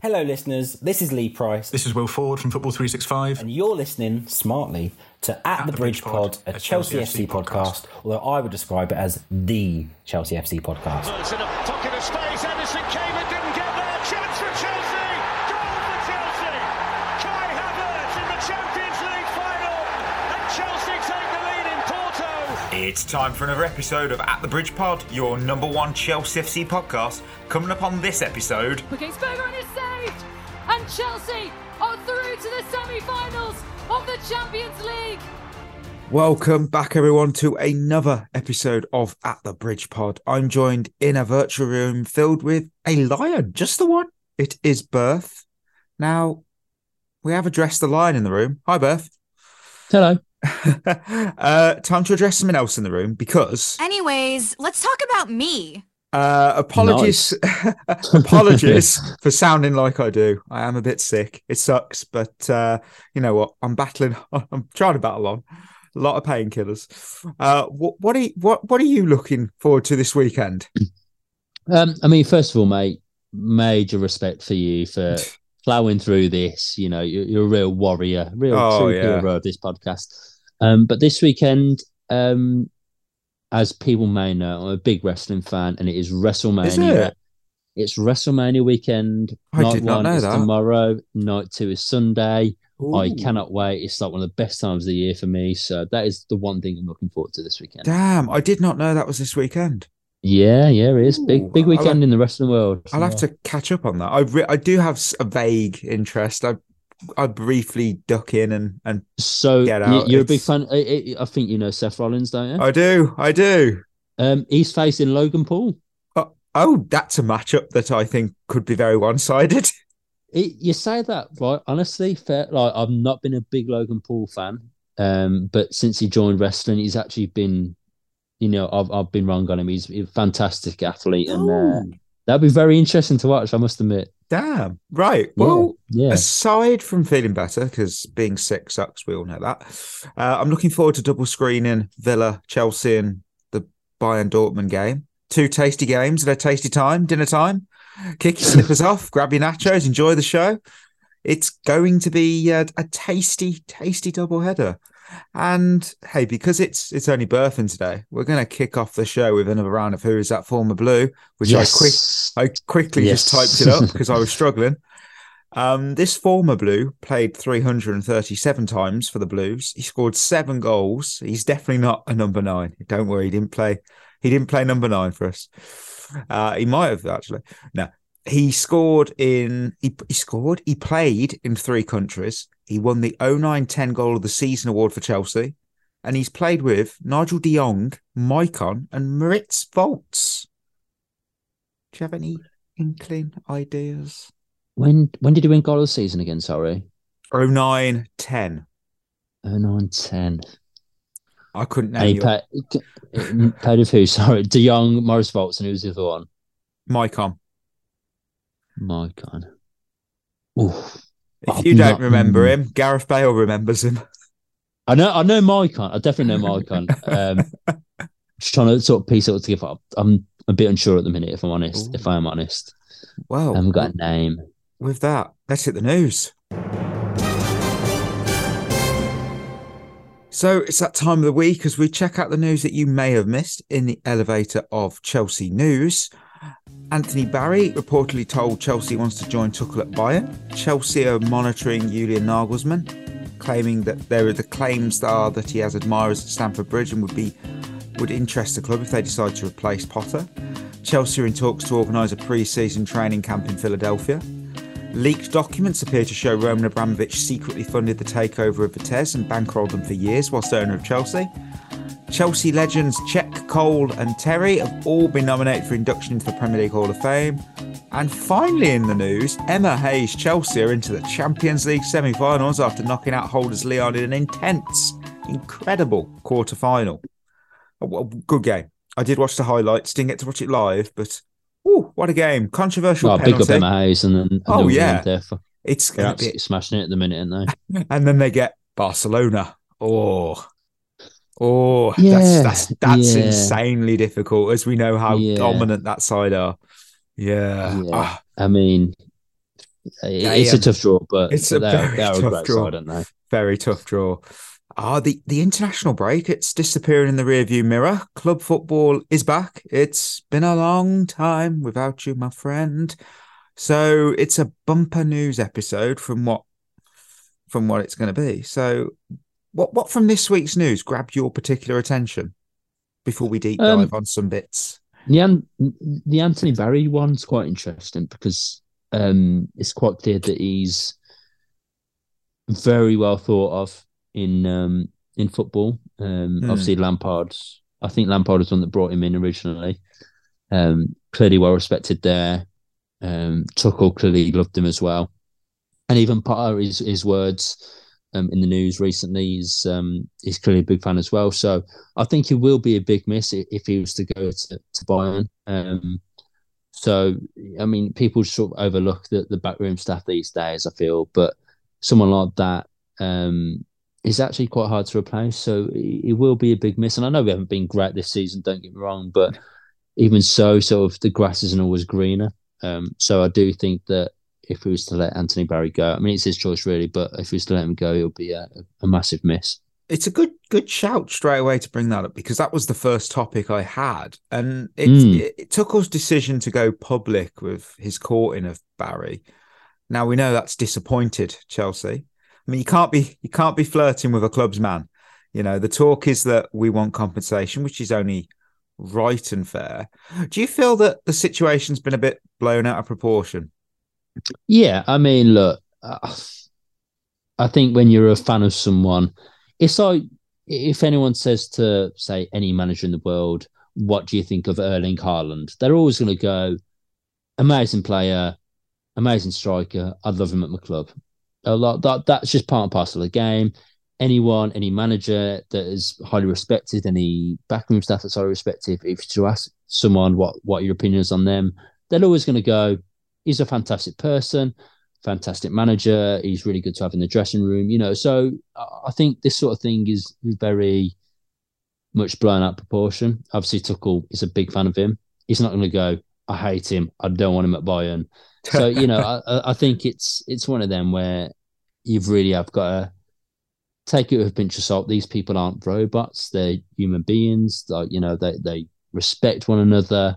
Hello, listeners. This is Lee Price, This is Will Ford from Football 365. and you're listening smartly to At, the, Bridge Pod, a Chelsea, FC podcast, although I would describe it as the Chelsea FC podcast. It's in a pocket of space. Anderson came and didn't get there. Chance for Chelsea. Goal for Chelsea. Kai Havertz in the Champions League final. And Chelsea take the lead in Porto. It's time for another episode of At the Bridge Pod, your number one Chelsea FC podcast. Coming up on this episode, Chelsea are through to the semi-finals of the Champions League. Welcome back, everyone, to another episode of At the Bridge Pod. I'm joined in a virtual room filled with a lion, just the one. It is Berth. Now, we have addressed the lion in the room. Hi, Berth. Hello. uh, time to address something else in the room because Anyways, let's talk about me. Uh, apologies, apologies for sounding like I do. I am a bit sick. It sucks, but uh, you know what? I'm battling. I'm trying to battle on. A lot of painkillers. Uh, what, what are you, what what are you looking forward to this weekend? Um, I mean, first of all, mate, major respect for you for plowing through this. You know, you're, you're a real warrior, real Oh, true yeah. hero of this podcast. Um, but this weekend, um, as people may know, I'm a big wrestling fan, and it is WrestleMania. Is it? It's WrestleMania weekend. I night did not one know is that. tomorrow. Night two is Sunday. I cannot wait. It's like one of the best times of the year for me. So that is the one thing I'm looking forward to this weekend. Damn, I did not know that was this weekend. Yeah, yeah, it is Ooh, big, big weekend have- in the rest of the world. I'll have Yeah. to catch up on that. I re- I do have a vague interest. I I briefly duck in and and So Get out, you're a big fan. I, I I think you know Seth Rollins, don't you? I do I do. Um, he's facing Logan Paul. Oh, oh, that's a matchup that I think could be very one sided. It, you say that right? Honestly, fair. Like I've not been a big Logan Paul fan, um, but since he joined wrestling, he's actually been, you know, I've I've been wrong on him. He's a fantastic athlete, and uh, that'd be very interesting to watch. I must admit. Damn. Right. Well, yeah. aside from feeling better, because being sick sucks, we all know that. Uh, I'm looking forward to double screening Villa, Chelsea, and the Bayern Dortmund game. Two tasty games at a tasty time, dinner time. Kick your slippers off, grab your nachos, enjoy the show. It's going to be uh, a tasty, tasty double header. And hey, because it's it's only birthing today, we're going to kick off the show with another round of Who Is That Former Blue, which I quick. I quickly just typed it up because I was struggling. Um, this former Blue played 337 times for the Blues. He scored seven goals. He's definitely not a number nine. Don't worry, he didn't play. He didn't play number nine for us. Uh, he might have actually. No, he scored in. He, he scored. He played in three countries. He won the 09-10 Goal of the Season award for Chelsea, and he's played with Nigel De Jong, Maicon, and Moritz Volz. Do you have any inkling ideas? When when did he win goal of the season again? Sorry, 09 10. oh nine ten. I couldn't he name you. played, played with who? Sorry, De Jong, Morris Volz, and who was the other one? Maicon. My God. Oof. If you don't remember mm. him, Gareth Bale remembers him. I know, I know Maicon. I definitely know my Maicon. Um, just trying to sort of piece it all together. I'm a bit unsure at the minute, if I'm honest. Ooh. If I am honest, Well, I haven't got a name. with that, let's hit the news. So it's that time of the week as we check out the news that you may have missed in the elevator of Chelsea news. Anthony Barry reportedly told Chelsea wants to join Tuchel at Bayern. Chelsea are monitoring Julian Nagelsmann, claiming that there are the claims are that he has admirers at Stamford Bridge and would be would interest the club if they decide to replace Potter. Chelsea are in talks to organise a pre-season training camp in Philadelphia. Leaked documents appear to show Roman Abramovich secretly funded the takeover of Vitesse and bankrolled them for years whilst owner of Chelsea. Chelsea legends Cech, Cole, and Terry have all been nominated for induction into the Premier League Hall of Fame. And finally, in the news, Emma Hayes Chelsea are into the Champions League semi finals after knocking out holders Lyon in an intense, incredible quarter final. A oh, good game. I did watch the highlights, didn't get to watch it live, but ooh, what a game. Controversial Well, big up. Emma Hayes and then and Oh, then yeah. There for, It's going to be smashing it at the minute, aren't they? and then they get Barcelona. Oh, oh, Yeah, that's that's that's yeah. insanely difficult, as we know how Yeah. dominant that side are. Yeah. Ah, I mean, It- It's a um, tough draw, but it's a very they are a tough draw. side, aren't they? Very tough draw. Ah, the, the international break, it's disappearing in the rearview mirror. Club football is back. It's been a long time without you, my friend. So it's a bumper news episode from what from what it's going to be. So what what from this week's news grabbed your particular attention before we deep Um, dive on some bits? The the Anthony Barry one's quite interesting because um, it's quite clear that he's very well thought of in um, in football. Um, Hmm. Obviously, Lampard. I think Lampard was one that brought him in originally. Um, clearly well respected there. Um, Tuchel clearly loved him as well, and even Potter, his his words um, in the news recently, is um, he's clearly a big fan as well. So I think he will be a big miss if he was to go to, to Bayern. Um, so I mean, people sort of overlook the, the backroom staff these days. I feel, but someone like that um, is actually quite hard to replace. So it, it will be a big miss. And I know we haven't been great this season. Don't get me wrong, but even so, sort of the grass isn't always greener. Um, so I do think that if we was to let Anthony Barry go, I mean, it's his choice really, but if we was to let him go, it'll be a, a massive miss. It's a good good shout straight away to bring that up because that was the first topic I had, and it, Mm. it, it Tuchel's decision to go public with his courting of Barry. Now we know that's disappointed Chelsea. I mean, you can't be you can't be flirting with a club's man. You know, the talk is that we want compensation, which is only right and fair. Do you feel that the situation's been a bit blown out of proportion? Yeah, I mean, look, uh, I think when you're a fan of someone, it's like if anyone says to say any manager in the world, "What do you think of Erling Haaland?" They're always going to go, "Amazing player, amazing striker. I'd love him at my club." A lot that that's just part and parcel of the game. Anyone, any manager that is highly respected, any backroom staff that's highly respected, if you ask someone what what your opinion is on them, they're always going to go, he's a fantastic person, fantastic manager. He's really good to have in the dressing room, you know. So I think this sort of thing is very much blown out proportion. Obviously, Tuchel is a big fan of him. He's not going to go, I hate him. I don't want him at Bayern. So you know, I- I, I think it's it's one of them where you've really have got to take it with a pinch of salt. These people aren't robots; they're human beings. Like you know, they they respect one another.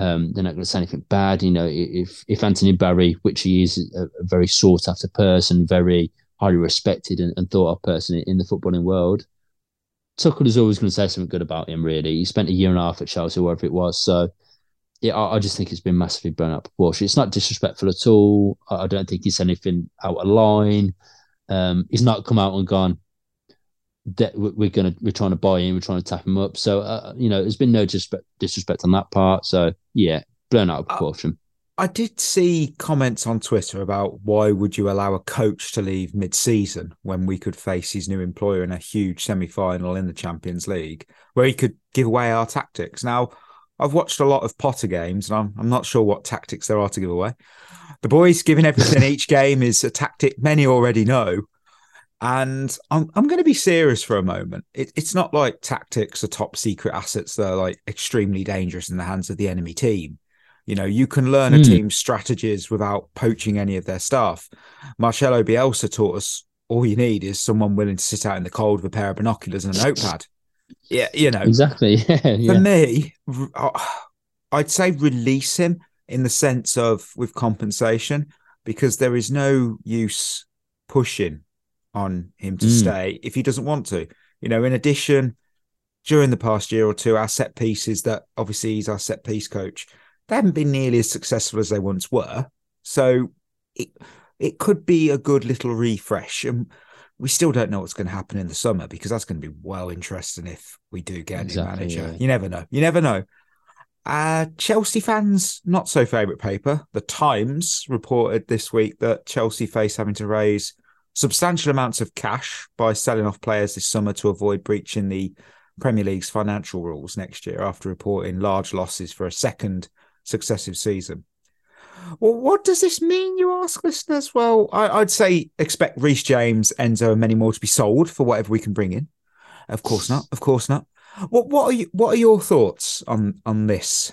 Um, they're not going to say anything bad. You know, if if Anthony Barry, which he is a, very sought after person, very highly respected and, and thought of person in, the footballing world, Tuchel is always going to say something good about him. Really, he spent a year and a half at Chelsea, wherever it was. So, yeah, I, I just think it's been massively blown up proportion. It's not disrespectful at all. I, I don't think he's anything out of line. Um, he's not come out and gone. That we- we're gonna we're trying to buy in, we're trying to tap him up. So uh, you know, there's been no disrespect disrespect on that part. So yeah, blown out of proportion. I did see comments on Twitter about why would you allow a coach to leave mid-season when we could face his new employer in a huge semi-final in the Champions League, where he could give away our tactics. Now, I've watched a lot of Potter games, and I'm, I'm not sure what tactics there are to give away. The boys giving everything each game is a tactic many already know. And I'm I'm going to be serious for a moment. It, it's not like tactics are top secret assets that are like extremely dangerous in the hands of the enemy team. You know, you can learn a Hmm. team's strategies without poaching any of their staff. Marcelo Bielsa taught us all you need is someone willing to sit out in the cold with a pair of binoculars and a notepad. Yeah, you know, Exactly. Yeah. for me, uh, I'd say release him in the sense of with compensation because there is no use pushing on him to Mm. stay if he doesn't want to. You know, in addition, during the past year or two, our set pieces that obviously he's our set piece coach, they haven't been nearly as successful as they once were. So it it could be a good little refresh. And we still don't know what's going to happen in the summer because that's going to be well interesting if we do get a new manager. yeah. You never know. You never know. Uh, Chelsea fans, not so favourite paper. The Times reported this week that Chelsea face having to raise substantial amounts of cash by selling off players this summer to avoid breaching the Premier League's financial rules next year after reporting large losses for a second successive season. Well, what does this mean, you ask listeners? Well, I, I'd say expect Reece James, Enzo, and many more to be sold for whatever we can bring in. Of course not. Of course not. What what are you, what are your thoughts on on this?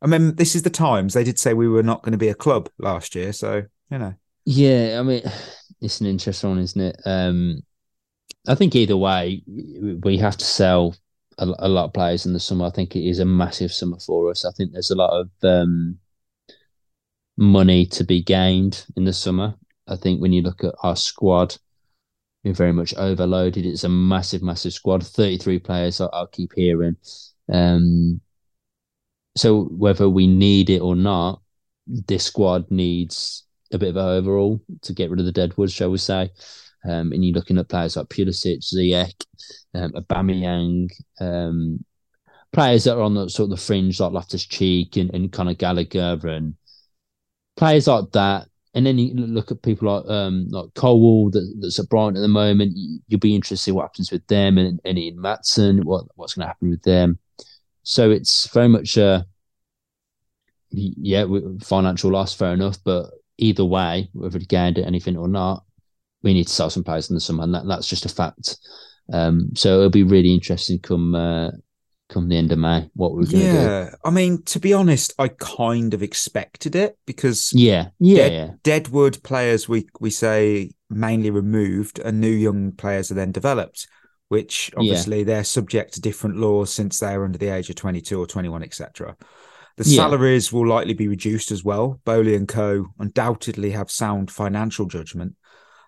I mean, this is the Times. They did say we were not going to be a club last year, so you know. Yeah, I mean, it's an interesting one, isn't it? Um, I think either way, we have to sell a, a, lot of players in the summer. I think it is a massive summer for us. I think there's a lot of um, money to be gained in the summer. I think when you look at our squad, we're very much overloaded. It's a massive, massive squad. 33 players, I'll keep hearing. Um, so whether we need it or not, this squad needs a bit of an overall to get rid of the deadwood, shall we say. Um, and you're looking at players like Pulisic, Ziyech, um, Aubameyang, um, players that are on the sort of the fringe like Loftus Cheek and, and Conor Gallagher and players like that. And then you look at people like um, like Colwill that, that's at Brighton at the moment. You'll be interested in what happens with them and, and Ian Maatsen, what what's going to happen with them. So it's very much a yeah financial loss, fair enough. But either way, whether it gained anything or not, we need to sell some players in the summer, and that, that's just a fact. Um, so it'll be really interesting come uh, come the end of May what we're going to yeah, do. I mean, to be honest, I kind of expected it because yeah, yeah, Dead, yeah. Deadwood players we we say mainly removed, and new young players are then developed, which obviously yeah. they're subject to different laws since they're under the age of twenty two or twenty one, etc. The yeah. salaries will likely be reduced as well. Boehly and Co. undoubtedly have sound financial judgment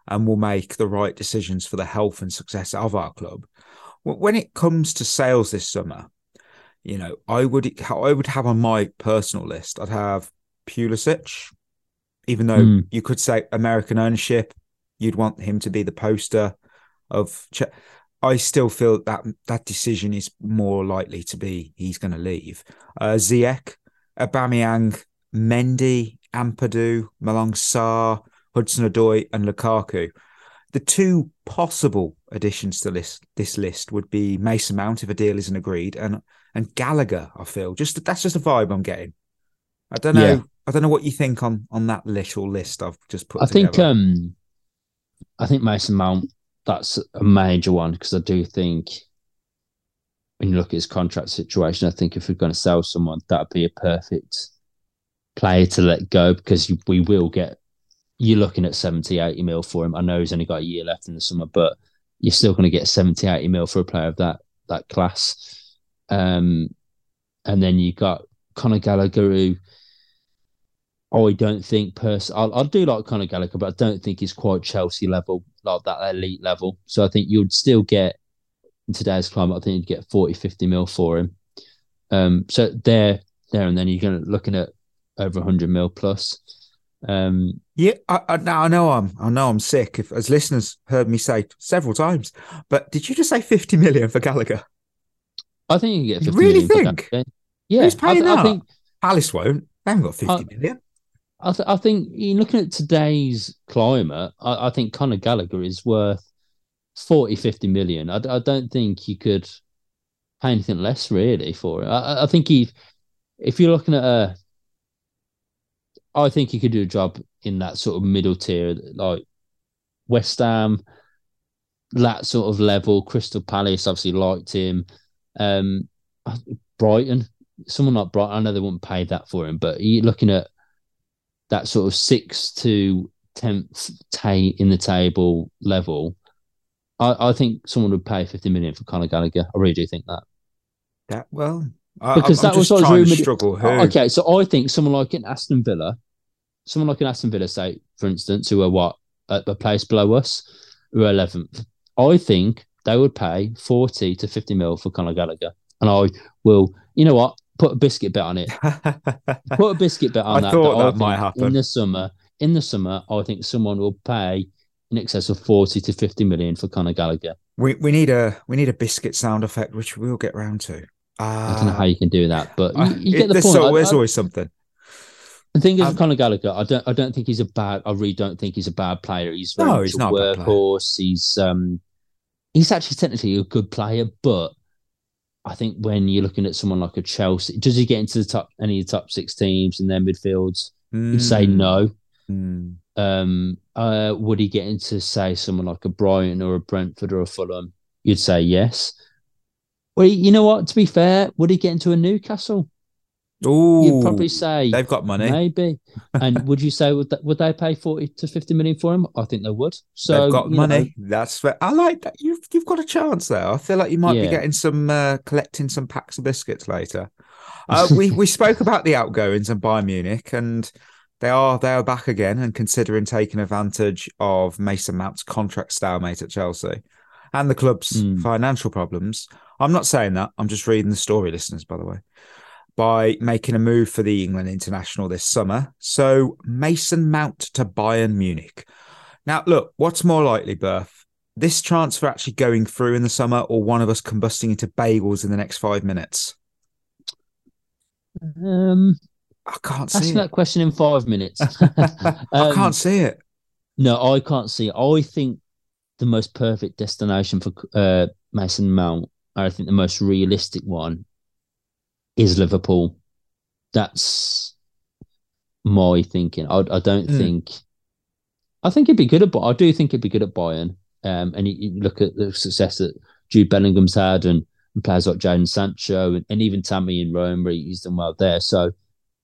and will make the right decisions for the health and success of our club. When it comes to sales this summer, you know, I would I would have on my personal list, I'd have Pulisic, even though mm. you could say American ownership, you'd want him to be the poster of. I still feel that that decision is more likely to be he's going to leave. Uh, Ziyech, Aubameyang, Mendy, Ampadu, Malang Sarr, Hudson Odoi, and Lukaku. The two possible additions to this this list would be Mason Mount if a deal isn't agreed, and and Gallagher. I feel just that's just a vibe I'm getting. I don't know. Yeah. I don't know what you think on on that little list I've just put. I together. think um, I think Mason Mount that's a major one because I do think when you look at his contract situation, I think if we're going to sell someone, that'd be a perfect player to let go because we will get you're looking at 70, 80 mil for him. I know he's only got a year left in the summer, but you're still going to get 70, 80 mil for a player of that that class. Um, and then you got Conor Gallagher, who I don't think person I'll, I'll do like Conor Gallagher, but I don't think he's quite Chelsea level, like that elite level. So I think you'd still get in today's climate, I think you'd get 40, 50 mil for him. Um, so there, there, and then you're going to looking at over 100 mil plus. Um, yeah, I, I, now I know I'm I know I'm sick. If as listeners heard me say several times, but did you just say fifty million for Gallagher? I think you get. you really think? Yeah, who's paying I, that? I think Palace won't. They haven't got fifty I, million. I, th- I think looking at today's climate, I, I think Conor Gallagher is worth 40, 50 million. I, I don't think you could pay anything less really for it. I, I think he, if you're looking at a I think he could do a job in that sort of middle tier, like West Ham, that sort of level. Crystal Palace obviously liked him. Um, Brighton, someone like Brighton, I know they wouldn't pay that for him, but you're looking at that sort of six to tenth tay in the table level. I, I think someone would pay fifty million for Conor Gallagher. I really do think that. That well, because I, that was always rumored. Struggle oh, here. Okay, so I think someone like an Aston Villa someone like an Aston Villa, say, for instance, who are what at the place below us, who are eleventh, I think they would pay forty to fifty mil for Conor Gallagher, and I will. You know what? Put a biscuit bet on it. Put a biscuit bet on I that. Thought that, that might happen in the summer. In the summer, I think someone will pay in excess of forty to fifty million for Conor Gallagher. We we need a we need a biscuit sound effect, which we'll get round to. Uh, I don't know how you can do that, but you, you get the point. So, there's I, always something. The thing is, um, Conor Gallagher, I don't, I don't think he's a bad. I really don't think he's a bad player. He's very no, he's a not workhorse. He's, um, he's actually technically a good player, but I think when you're looking at someone like a Chelsea, does he get into the top any of the top six teams in their midfields? Mm. You'd say no. Mm. Um, uh, would he get into say someone like a Brighton or a Brentford or a Fulham? You'd say yes. Well, you know what? To be fair, would he get into a Newcastle? You'd probably say they've got money. maybe. And would you say would that, would they pay forty to fifty million for him? I think they would. So They've got you know, money. That's fair. I like that. You've you've got a chance there. I feel like you might be getting some uh, collecting some packs of biscuits later. Uh, we we spoke about the outgoings and Bayern Munich, and they are they are back again and considering taking advantage of Mason Mount's contract stalemate at Chelsea and the club's Mm. financial problems. I'm not saying that. I'm just reading the story, listeners. By the way. By making a move for the England international this summer. So, Mason Mount to Bayern Munich. Now, look, what's more likely, Berth? This transfer actually going through in the summer or one of us combusting into bagels in the next five minutes? um, I can't see that question in five minutes. I Um, can't see it. No, I can't see. it. I think the most perfect destination for uh, Mason Mount, I think the most realistic one, is Liverpool. That's my thinking. I, I don't Hmm. think. I think he'd be good at. I do think he'd be good at Bayern. Um, and you, you look at the success that Jude Bellingham's had, and, and players like Jadon Sancho, and, and even Tammy in Rome, where he's done well there. So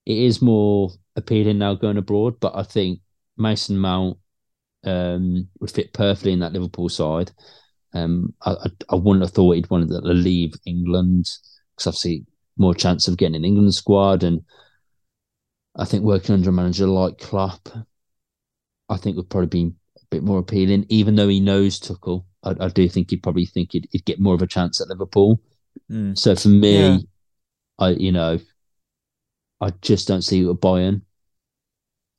it is more appealing now going abroad. But I think Mason Mount um, would fit perfectly in that Liverpool side. Um, I, I, I wouldn't have thought he'd wanted to leave England because obviously more chance of getting an England squad, and I think working under a manager like Klopp, I think would probably be a bit more appealing. Even though he knows Tuchel, I, I do think he'd probably think he'd, he'd get more of a chance at Liverpool. Mm. So for me, Yeah. I you know, I just don't see it with Bayern.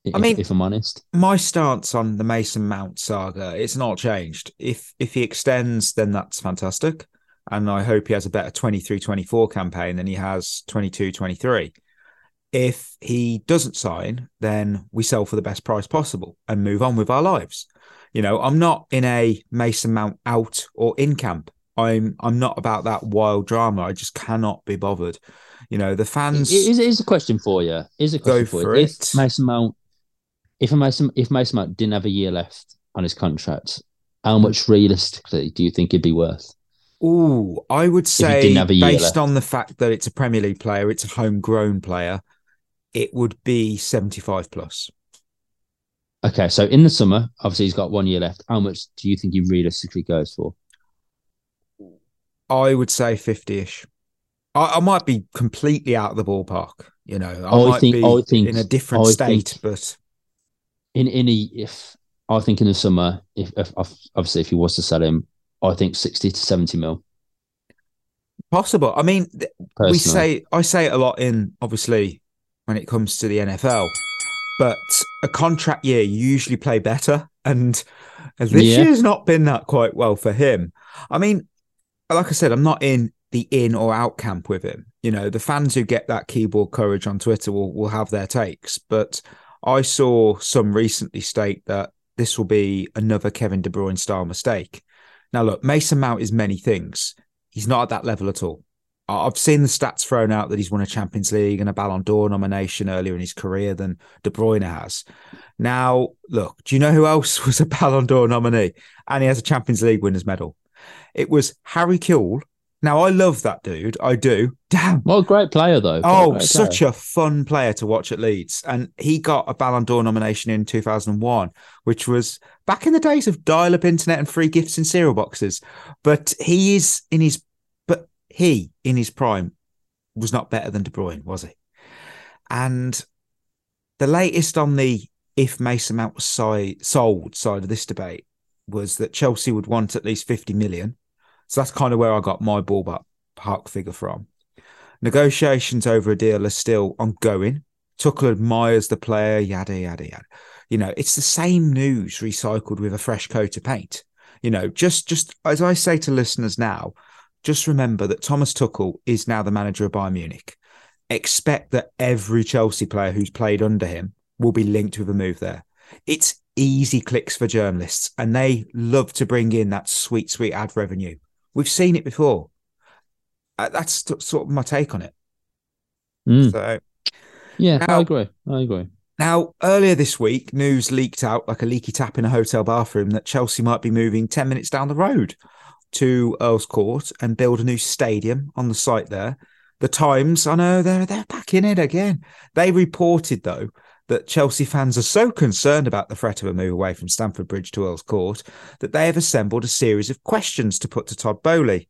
If, mean- if I'm honest, My stance on the Mason Mount saga, it's not changed. If if he extends, then that's fantastic. And I hope he has a better 23-24 campaign than he has 22-23. If he doesn't sign, then we sell for the best price possible and move on with our lives. You know, I'm not in a Mason Mount out or in camp. I'm I'm not about that wild drama. I just cannot be bothered. You know, the fans Is is a question for you? Is a question Go for, for you? it. If Mason Mount, if Mason, if Mason Mount didn't have a year left on his contract, how much realistically do you think it'd be worth? Ooh, I would say didn't have a year based on the fact that it's a Premier League player, it's a homegrown player, it would be 75 plus. Okay, so in the summer, obviously he's got one year left. How much do you think he realistically goes for? I would say 50-ish. I, I might be completely out of the ballpark, you know. I, I might think- be I think- in a different I state, think- but In any if I think in the summer, if, if obviously if he was to sell him, I think sixty to seventy mil. possible. I mean, th- we say I say it a lot in obviously when it comes to the NFL, but a contract year you usually play better, and this Yeah. year's not been that quite well for him. I mean, like I said, I'm not in the in or out camp with him. You know, the fans who get that keyboard courage on Twitter will will have their takes, but I saw some recently state that this will be another Kevin De Bruyne style mistake. Now, look, Mason Mount is many things. He's not at that level at all. I've seen the stats thrown out that he's won a Champions League and a Ballon d'Or nomination earlier in his career than De Bruyne has. Now, look, do you know who else was a Ballon d'Or nominee and he has a Champions League winners medal? It was Harry Kewell. Now, I love that dude. I do. Damn. What a great player though. Oh, great such a fun player to watch at Leeds. And he got a Ballon d'Or nomination in 2001, which was back in the days of dial up internet and free gifts in cereal boxes. But he is in his, but he in his prime was not better than De Bruyne, was he? And the latest on the if Mason Mount was sold side of this debate was that Chelsea would want at least 50 million. So that's kind of where I got my ballpark park figure from. Negotiations over a deal are still ongoing. Tuchel admires the player, yada, yada, yada. You know, it's the same news recycled with a fresh coat of paint. You know, just, just as I say to listeners now, just remember that Thomas Tuchel is now the manager of Bayern Munich. Expect that every Chelsea player who's played under him will be linked with a move there. It's easy clicks for journalists, and they love to bring in that sweet, sweet ad revenue. We've seen it before. Uh, that's sort of my take on it. Mm. So Yeah, Now- I agree. I agree. now, earlier this week, news leaked out like a leaky tap in a hotel bathroom that Chelsea might be moving 10 minutes down the road to Earl's Court and build a new stadium on the site there. The Times, I know they're they're back in it again. They reported though that Chelsea fans are so concerned about the threat of a move away from Stamford Bridge to Earls Court that they have assembled a series of questions to put to Todd Boehly.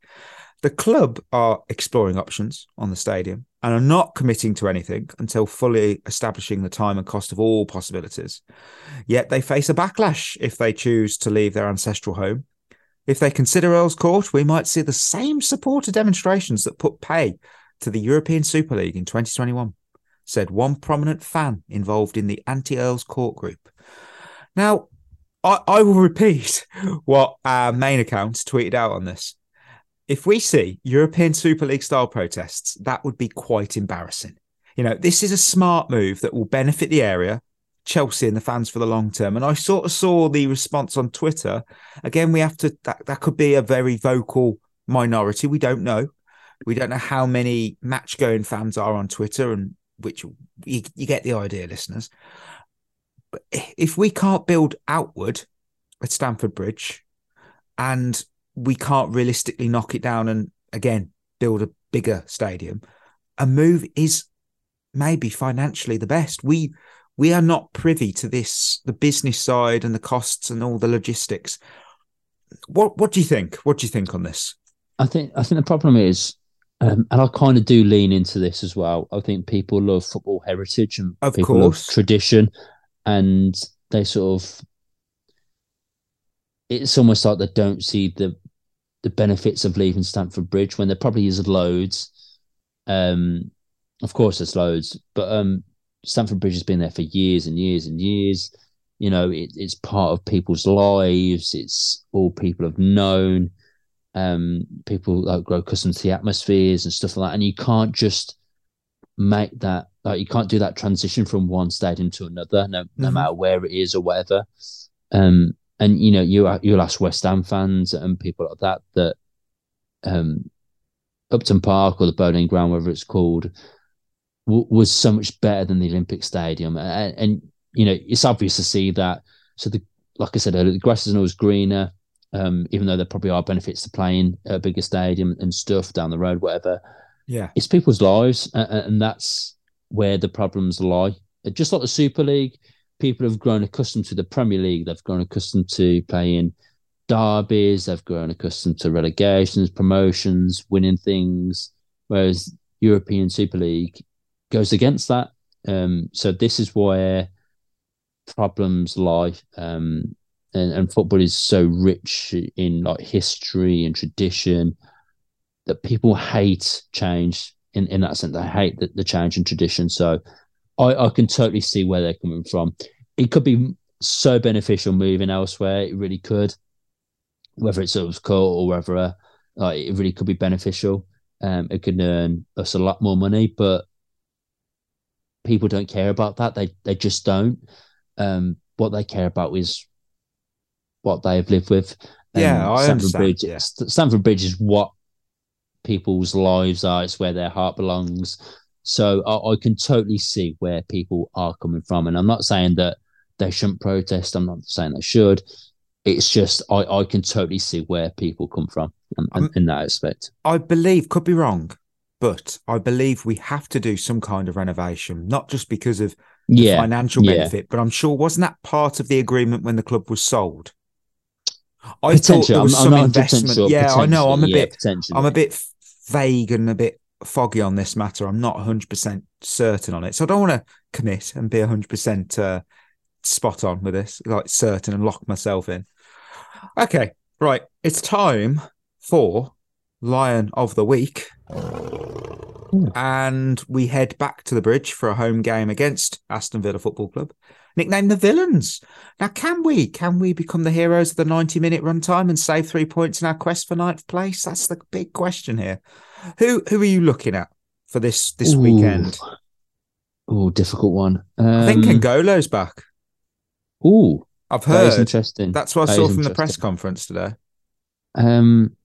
The club are exploring options on the stadium and are not committing to anything until fully establishing the time and cost of all possibilities. Yet they face a backlash if they choose to leave their ancestral home. If they consider Earls Court, we might see the same supporter demonstrations that put pay to the European Super League in 2021, said one prominent fan involved in the anti Earls Court group. Now, I, I will repeat what our main account tweeted out on this if we see European Super League style protests, that would be quite embarrassing. You know, this is a smart move that will benefit the area, Chelsea and the fans for the long term. And I sort of saw the response on Twitter. Again, we have to, that, that could be a very vocal minority. We don't know. We don't know how many match going fans are on Twitter and which you, you get the idea, listeners. But if we can't build outward at Stamford Bridge and we can't realistically knock it down and again build a bigger stadium. A move is maybe financially the best. We we are not privy to this, the business side and the costs and all the logistics. What what do you think? What do you think on this? I think I think the problem is, um, and I kind of do lean into this as well. I think people love football heritage and of people course. love tradition, and they sort of. It's almost like they don't see the the benefits of leaving Stamford Bridge when there probably is loads. Um, of course, there's loads, but um, Stamford Bridge has been there for years and years and years. You know, it, it's part of people's lives. It's all people have known. Um, people like grow accustomed to the atmospheres and stuff like that, and you can't just make that like you can't do that transition from one stadium to another, no, no Mhm. matter where it is or whatever. Um, and you know, you you'll ask West Ham fans and people like that that um, Upton Park or the Boleyn Ground, whatever it's called, w- was so much better than the Olympic Stadium, and, and you know, it's obvious to see that. So the like I said earlier, the grass isn't always greener. Um, even though there probably are benefits to playing at a bigger stadium and stuff down the road, whatever Yeah. it's people's lives, uh, and that's where the problems lie. Just like the Super League, people have grown accustomed to the Premier League. They've grown accustomed to playing derbies. They've grown accustomed to relegations, promotions, winning things. Whereas European Super League goes against that. Um, so this is where problems lie. Um, and, and football is so rich in like history and tradition that people hate change in, in that sense. They hate the, the change in tradition. So I, I can totally see where they're coming from. It could be so beneficial moving elsewhere. It really could, whether it's Earls Court or whether uh, like, it really could be beneficial. Um, it could earn us a lot more money, but people don't care about that. They they just don't. Um, what they care about is what they have lived with. Yeah, I Stamford understand, Bridge. yeah. St- Stamford Bridge is what people's lives are. It's where their heart belongs. So I, I can totally see where people are coming from, and I'm not saying that they shouldn't protest. I'm not saying they should. It's just I, I can totally see where people come from in, Um, in that aspect. I believe, could be wrong, but I believe we have to do some kind of renovation, not just because of Yeah, financial yeah. benefit, but I'm sure wasn't that part of the agreement when the club was sold? I thought there was I'm- I'm some investment. sure. Yeah, I know. I'm a yeah, bit. I'm a bit vague and a bit foggy on this matter. I'm not 100 percent certain on it, so I don't want to commit and be 100 percent uh, spot on with this, like certain, and lock myself in. Okay, right. It's time for Lion of the Week. And we head back to the bridge for a home game against Aston Villa Football Club, nicknamed the Villains. Now, can we? Can we become the heroes of the 90 minute runtime and save three points in our quest for ninth place? That's the big question here. Who who are you looking at for this this Ooh. weekend? Oh, difficult one. Um, I think N'Golo's back. Oh, I've that heard. interesting. That's what I That saw from the press conference today. Um,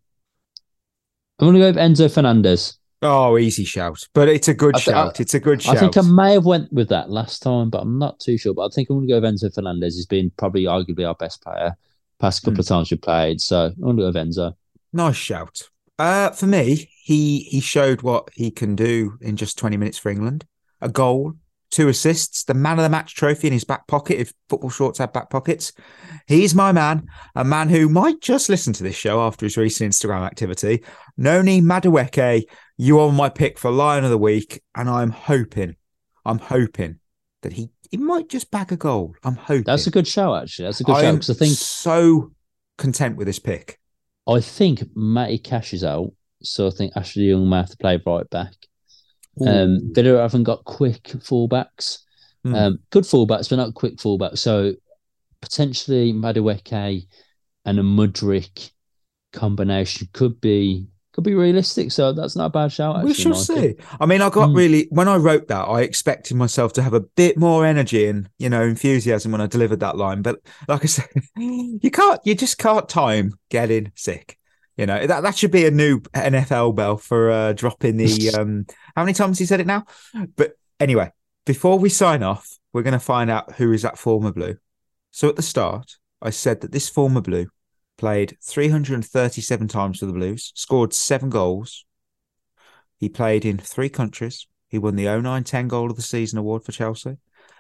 I'm going to go with Enzo Fernandez. Oh, easy shout. But it's a good I thi- shout. It's a good shout. I think I may have went with that last time, but I'm not too sure. But I think I'm going to go with Enzo Fernandez. He's been probably arguably our best player past couple Hmm. of times we played. So I'm going to go with Enzo. Nice shout. Uh, for me, he he showed what he can do in just 20 minutes for England. A goal, two assists, the man of the match trophy in his back pocket if football shorts had back pockets. He's my man, a man who might just listen to this show after his recent Instagram activity. Noni Madueke, you are my pick for Lion of the Week, and I'm hoping, I'm hoping that he he might just bag a goal. I'm hoping. That's a good show, actually. That's a good I show because I think so content with this pick. I think Matty Cash is out, so I think Ashley Young may have to play right back. Um, Villa haven't got quick fullbacks. Hmm. Um, good fullbacks, but not quick fullbacks. So potentially Madueke and a Mudryk combination could be could be realistic. So that's not a bad shout. Actually, we shall Michael. see. I mean, I got Hmm. really when I wrote that, I expected myself to have a bit more energy and you know enthusiasm when I delivered that line. But like I said, you can't, you just can't time getting sick. You know that that should be a new NFL bell for uh, dropping the. um How many times he said it now? But anyway, before we sign off, we're going to find out who is that former blue. So at the start, I said that this former blue played 337 times for the Blues, scored seven goals, he played in three countries. He won the 09-10 Goal of the Season award for Chelsea.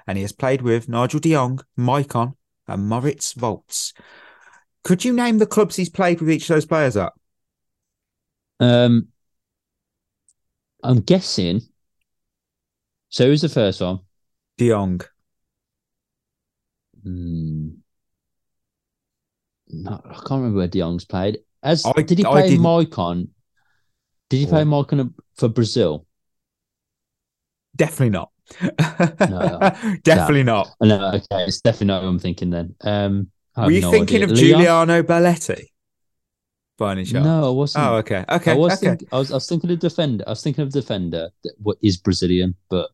And he has played with Nigel de Jong, Maicon, and Moritz Volz. Could you name the clubs he's played with each of those players at? Um, I'm guessing. So who's the first one? De Jong. Hmm. No, I can't remember where De Jong's played. As I- did he I play Maicon? Did he play Oh. Maicon for Brazil? Definitely not. No. Definitely not. Oh, no, okay, it's definitely not what I'm thinking then. Um, Were you no thinking idea. of Leon? Giuliano Belletti? By any chance? No, I wasn't. Oh, okay. Okay. I was, okay. think, I was I was thinking of defender. I was thinking of defender that what is Brazilian, but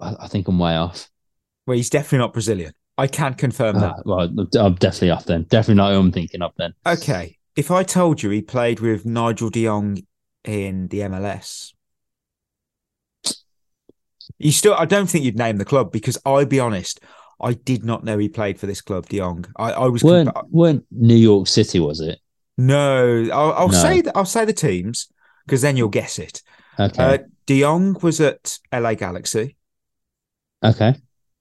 I, I think I'm way off. Well, he's definitely not Brazilian. I can confirm that. Uh, well, I'm definitely off then. Definitely not who I'm thinking of then. Okay. If I told you he played with Nigel de Jong in the MLS, you still, I don't think you'd name the club because I'll be honest, I did not know he played for this club, de Jong. I, I was, weren't compa- weren't New York City was it? no, I'll, I'll No. say that, I'll say the teams because then you'll guess it. Okay, Uh, de Jong was at LA Galaxy. okay.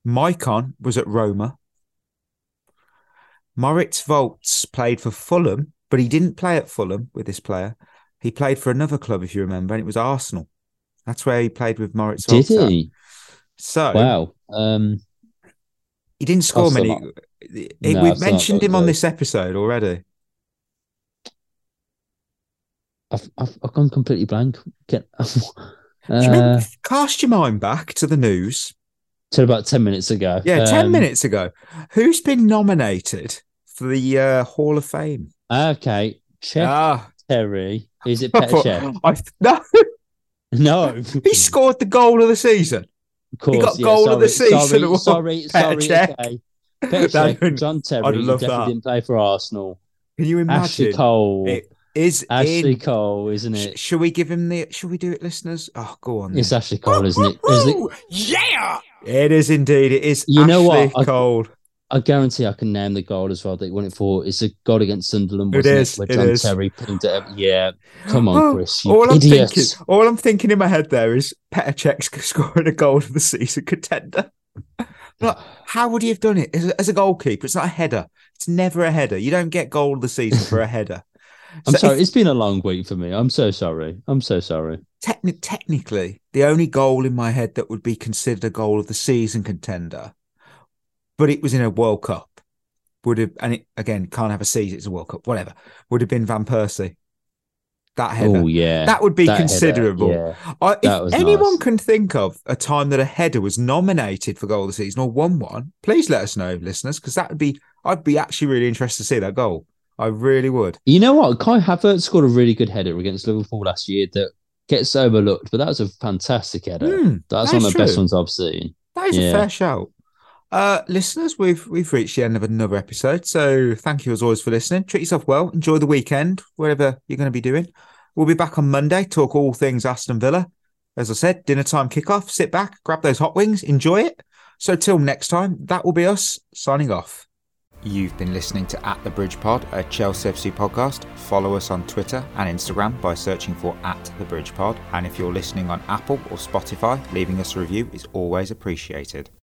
Maicon was at Roma. Moritz Volz played for Fulham, but he didn't play at Fulham with this player. He played for another club, if you remember, and it was Arsenal. That's where he played with Moritz Did at. he? So Wow. Um, he didn't score many. not- He- No, We've I've still not mentioned him on this episode already. I've, I've I've gone completely blank. Can, Do you remember- uh, cast your mind back to the news. till about ten minutes ago. Yeah, 10 Um, minutes ago. Who's been nominated for the uh, Hall of Fame? Okay, Cech Ah, Terry. Is it Petr Cech? I, no, No, he scored the goal of the season. Of course, got yeah, goal of the sorry, season, Sorry, sorry, sorry. Okay. Petr That Cech, would- John Terry I'd love definitely that. didn't play for Arsenal. Can you imagine? Ashley? Cole. It is Ashley in. Cole, isn't Sh- it? Shall we give him the? Shall we do it, listeners? Oh, go on. It's then. Ashley Cole, oh, isn't it? Is it? Yeah, it is indeed. It is. You know Ashley what? I- Cole. I guarantee I can name the goal as well that he won it for. It's a goal against Sunderland, It is, it John is. Terry pinned it up. Yeah. Come on, Oh, Chris. All I'm thinking, all I'm thinking in my head there is Petr Cech scoring a goal of the season contender. But how would he have done it as a, as a goalkeeper? It's not a header. It's never a header. You don't get goal of the season for a header. I'm So sorry. if- It's been a long week for me. I'm so sorry. I'm so sorry. techni- technically, the only goal in my head that would be considered a goal of the season contender, but it was in a World Cup, would have, and it again can't have a season. It's a World Cup, whatever. Would have been Van Persie. That header. Oh yeah. That would be That header, considerable. yeah. I, if anyone nice. can think of a time that a header was nominated for goal of the season or won one, please let us know, listeners, because that would be I'd be actually really interested to see that goal. I really would. You know what? Kai Havertz scored a really good header against Liverpool last year that gets overlooked, but that was a fantastic header. Hmm, That's that one of the best ones I've seen. That is a fair shout. Uh, listeners, we've we've reached the end of another episode. So thank you as always for listening. Treat yourself well. Enjoy the weekend, whatever you're going to be doing. We'll be back on Monday, talk all things Aston Villa. As I said, dinner time kickoff. Sit back, grab those hot wings, enjoy it. So till next time, that will be us signing off. You've been listening to At the Bridge Pod, a Chelsea FC podcast. Follow us on Twitter and Instagram by searching for At the Bridge Pod. And if you're listening on Apple or Spotify, leaving us a review is always appreciated.